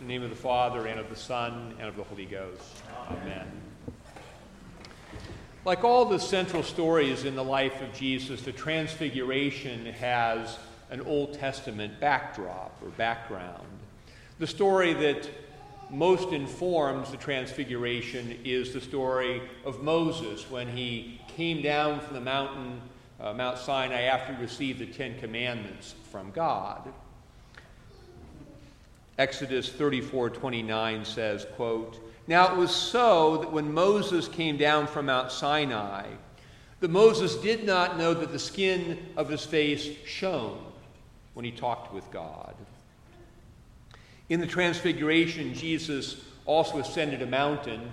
In the name of the Father, and of the Son, and of the Holy Ghost. Amen. Like all the central stories in the life of Jesus, the Transfiguration has an Old Testament backdrop or background. The story that most informs the Transfiguration is the story of Moses when he came down from the mountain, uh, Mount Sinai, after he received the Ten Commandments from God. Exodus 34 29 says, quote, Now it was so that when Moses came down from Mount Sinai, that Moses did not know that the skin of his face shone when he talked with God. In the Transfiguration, Jesus also ascended a mountain,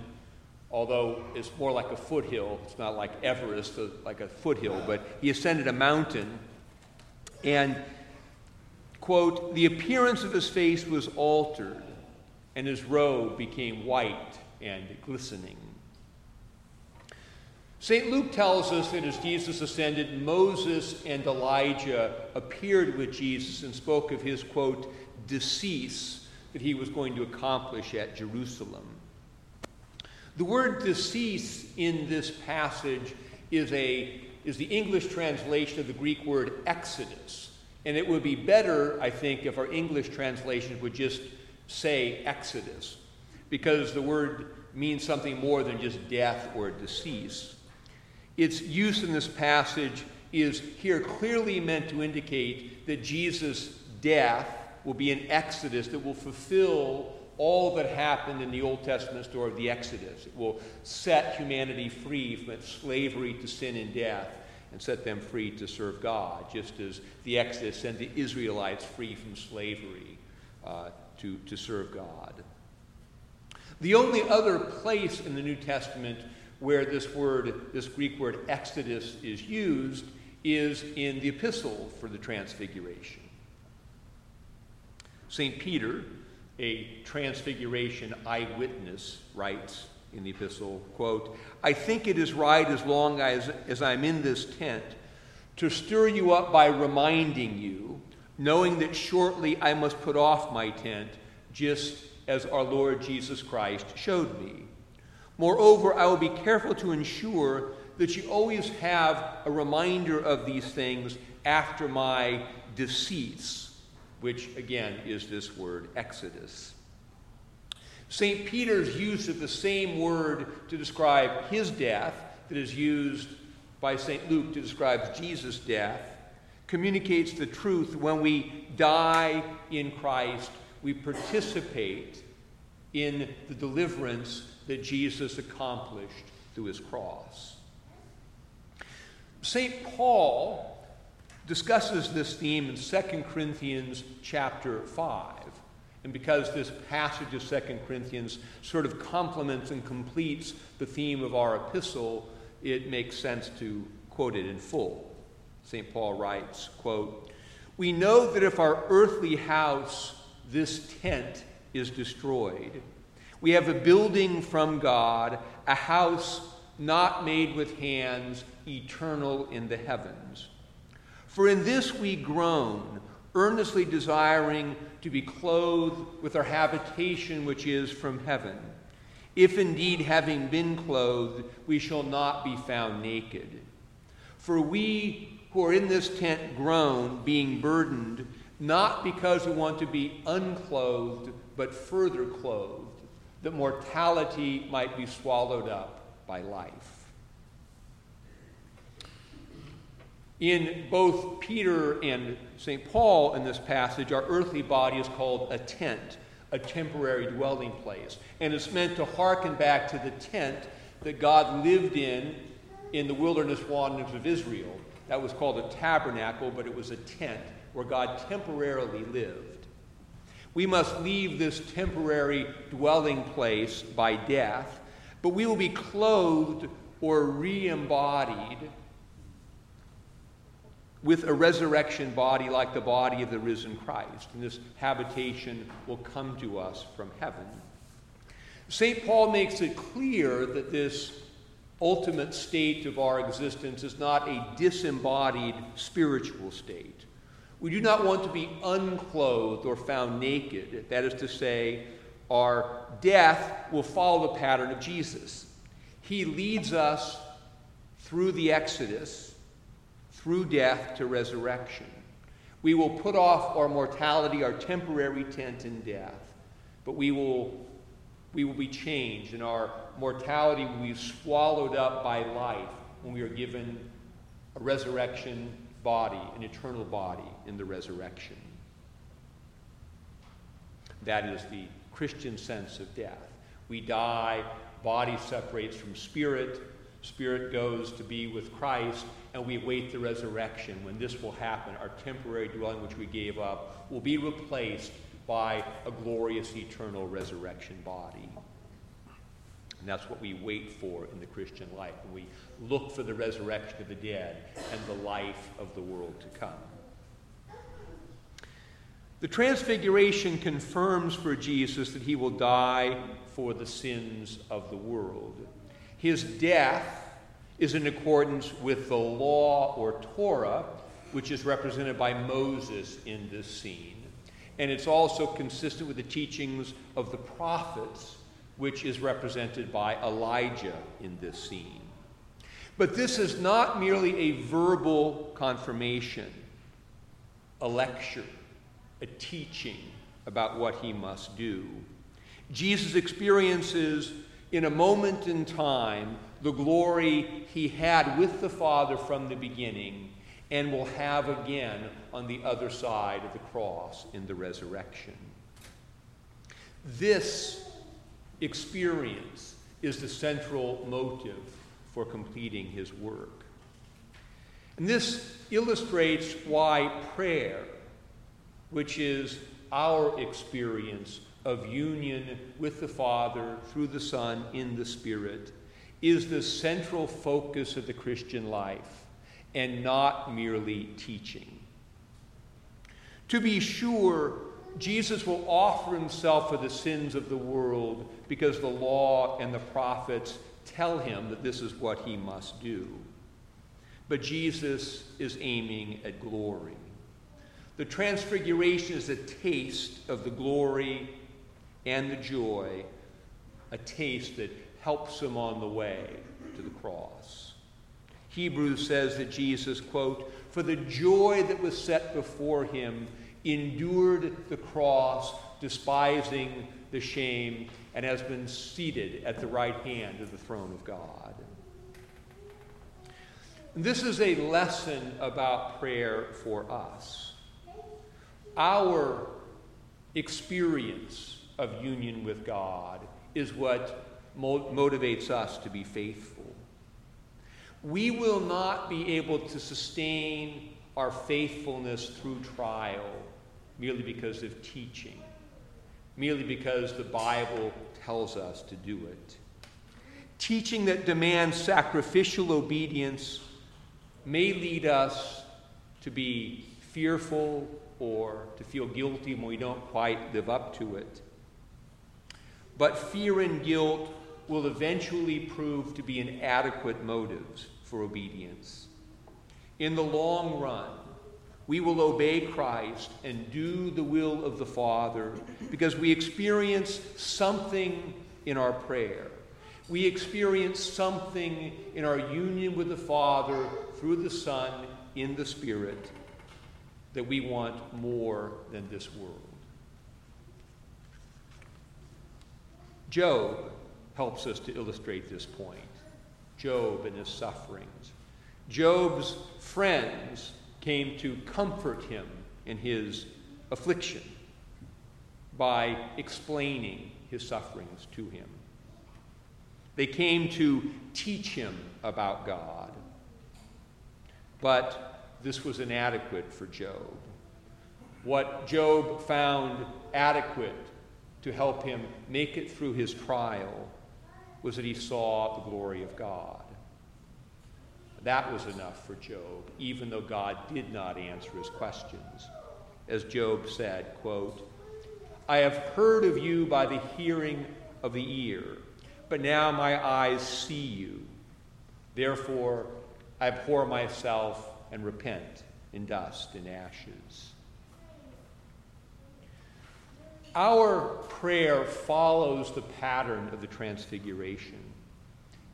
although it's more like a foothill. It's not like Everest, uh, like a foothill, but he ascended a mountain. And quote, the appearance of his face was altered, and his robe became white and glistening. St. Luke tells us that as Jesus ascended, Moses and Elijah appeared with Jesus and spoke of his, quote, decease that he was going to accomplish at Jerusalem. The word decease in this passage is, a, is the English translation of the Greek word exodus. And it would be better, I think, if our English translations would just say Exodus, because the word means something more than just death or decease. Its use in this passage is here clearly meant to indicate that Jesus' death will be an exodus that will fulfill all that happened in the Old Testament story of the Exodus. It will set humanity free from its slavery to sin and death and set them free to serve God, just as the Exodus sent the Israelites free from slavery uh, to, to serve God. The only other place in the New Testament where this word, this Greek word exodus, is used is in the epistle for the Transfiguration. St. Peter, a Transfiguration eyewitness, writes, in the epistle, quote, I think it is right as long as, as I'm in this tent to stir you up by reminding you, knowing that shortly I must put off my tent, just as our Lord Jesus Christ showed me. Moreover, I will be careful to ensure that you always have a reminder of these things after my decease, which again is this word, Exodus. St. Peter's use of the same word to describe his death that is used by St. Luke to describe Jesus' death communicates the truth. When we die in Christ, we participate in the deliverance that Jesus accomplished through his cross. St. Paul discusses this theme in 2 Corinthians chapter 5. And because this passage of 2 Corinthians sort of complements and completes the theme of our epistle, it makes sense to quote it in full. St. Paul writes, quote, We know that if our earthly house, this tent, is destroyed, we have a building from God, a house not made with hands, eternal in the heavens. For in this we groan, earnestly desiring to be clothed with our habitation which is from heaven. If indeed, having been clothed, we shall not be found naked. For we who are in this tent groan, being burdened, not because we want to be unclothed, but further clothed, that mortality might be swallowed up by life. In both Peter and St. Paul in this passage, our earthly body is called a tent, a temporary dwelling place. And it's meant to hearken back to the tent that God lived in in the wilderness wanderings of Israel. That was called a tabernacle, but it was a tent where God temporarily lived. We must leave this temporary dwelling place by death, but we will be clothed or re embodied with a resurrection body like the body of the risen Christ. And this habitation will come to us from heaven. St. Paul makes it clear that this ultimate state of our existence is not a disembodied spiritual state. We do not want to be unclothed or found naked. That is to say, our death will follow the pattern of Jesus. He leads us through the Exodus, through death to resurrection. We will put off our mortality, our temporary tent in death, but we will, we will be changed, and our mortality will be swallowed up by life when we are given a resurrection body, an eternal body in the resurrection. That is the Christian sense of death. We die, body separates from spirit, spirit goes to be with Christ, and we await the resurrection. When this will happen, our temporary dwelling, which we gave up, will be replaced by a glorious eternal resurrection body. And that's what we wait for in the Christian life. We look for the resurrection of the dead and the life of the world to come. The Transfiguration confirms for Jesus that he will die for the sins of the world. His death is in accordance with the law or Torah, which is represented by Moses in this scene. And it's also consistent with the teachings of the prophets, which is represented by Elijah in this scene. But this is not merely a verbal confirmation, a lecture a teaching about what he must do. Jesus experiences in a moment in time the glory he had with the Father from the beginning and will have again on the other side of the cross in the resurrection. This experience is the central motive for completing his work. And this illustrates why prayer which is our experience of union with the Father through the Son in the Spirit, is the central focus of the Christian life and not merely teaching. To be sure, Jesus will offer himself for the sins of the world because the law and the prophets tell him that this is what he must do. But Jesus is aiming at glory. The transfiguration is a taste of the glory and the joy, a taste that helps him on the way to the cross. Hebrews says that Jesus, quote, for the joy that was set before him, endured the cross, despising the shame, and has been seated at the right hand of the throne of God. This is a lesson about prayer for us our experience of union with God is what mo- motivates us to be faithful. We will not be able to sustain our faithfulness through trial merely because of teaching, merely because the Bible tells us to do it. Teaching that demands sacrificial obedience may lead us to be fearful or to feel guilty when we don't quite live up to it. But fear and guilt will eventually prove to be inadequate motives for obedience. In the long run, we will obey Christ and do the will of the Father because we experience something in our prayer. We experience something in our union with the Father through the Son in the Spirit that we want more than this world. Job helps us to illustrate this point. Job and his sufferings. Job's friends came to comfort him in his affliction by explaining his sufferings to him. They came to teach him about God. But this was inadequate for Job. What Job found adequate to help him make it through his trial was that he saw the glory of God. That was enough for Job, even though God did not answer his questions. As Job said, quote, I have heard of you by the hearing of the ear, but now my eyes see you. Therefore, I abhor myself and repent in dust and ashes. Our prayer follows the pattern of the Transfiguration.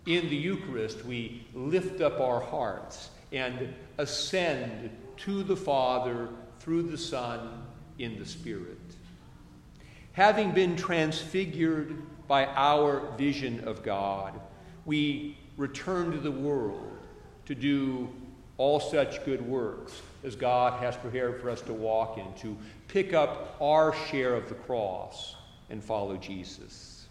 In the Eucharist, we lift up our hearts and ascend to the Father through the Son in the Spirit. Having been transfigured by our vision of God, we return to the world to do all such good works as God has prepared for us to walk in, to pick up our share of the cross and follow Jesus.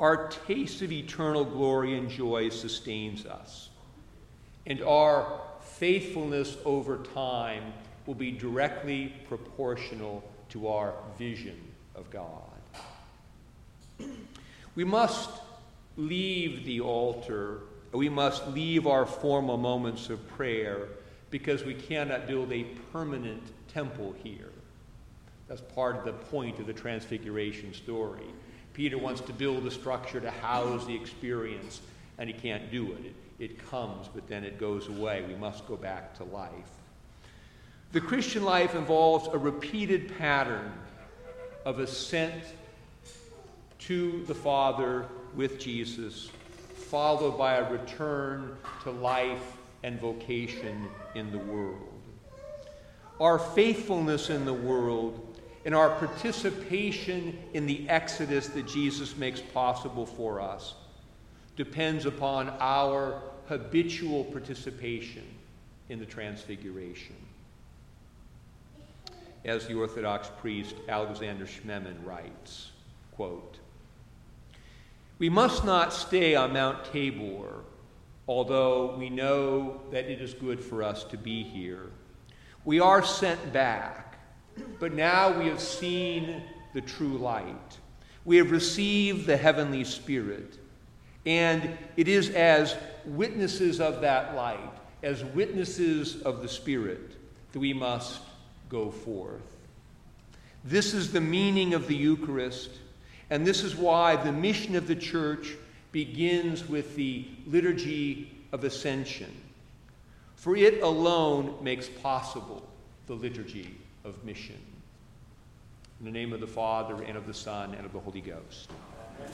Our taste of eternal glory and joy sustains us, and our faithfulness over time will be directly proportional to our vision of God. We must leave the altar we must leave our formal moments of prayer because we cannot build a permanent temple here. That's part of the point of the Transfiguration story. Peter wants to build a structure to house the experience, and he can't do it. it. It comes, but then it goes away. We must go back to life. The Christian life involves a repeated pattern of ascent to the Father with Jesus followed by a return to life and vocation in the world. Our faithfulness in the world and our participation in the exodus that Jesus makes possible for us depends upon our habitual participation in the Transfiguration. As the Orthodox priest Alexander Schmemann writes, quote, we must not stay on Mount Tabor, although we know that it is good for us to be here. We are sent back, but now we have seen the true light. We have received the heavenly Spirit. And it is as witnesses of that light, as witnesses of the Spirit, that we must go forth. This is the meaning of the Eucharist and this is why the mission of the church begins with the liturgy of ascension. For it alone makes possible the liturgy of mission. In the name of the Father, and of the Son, and of the Holy Ghost. Amen.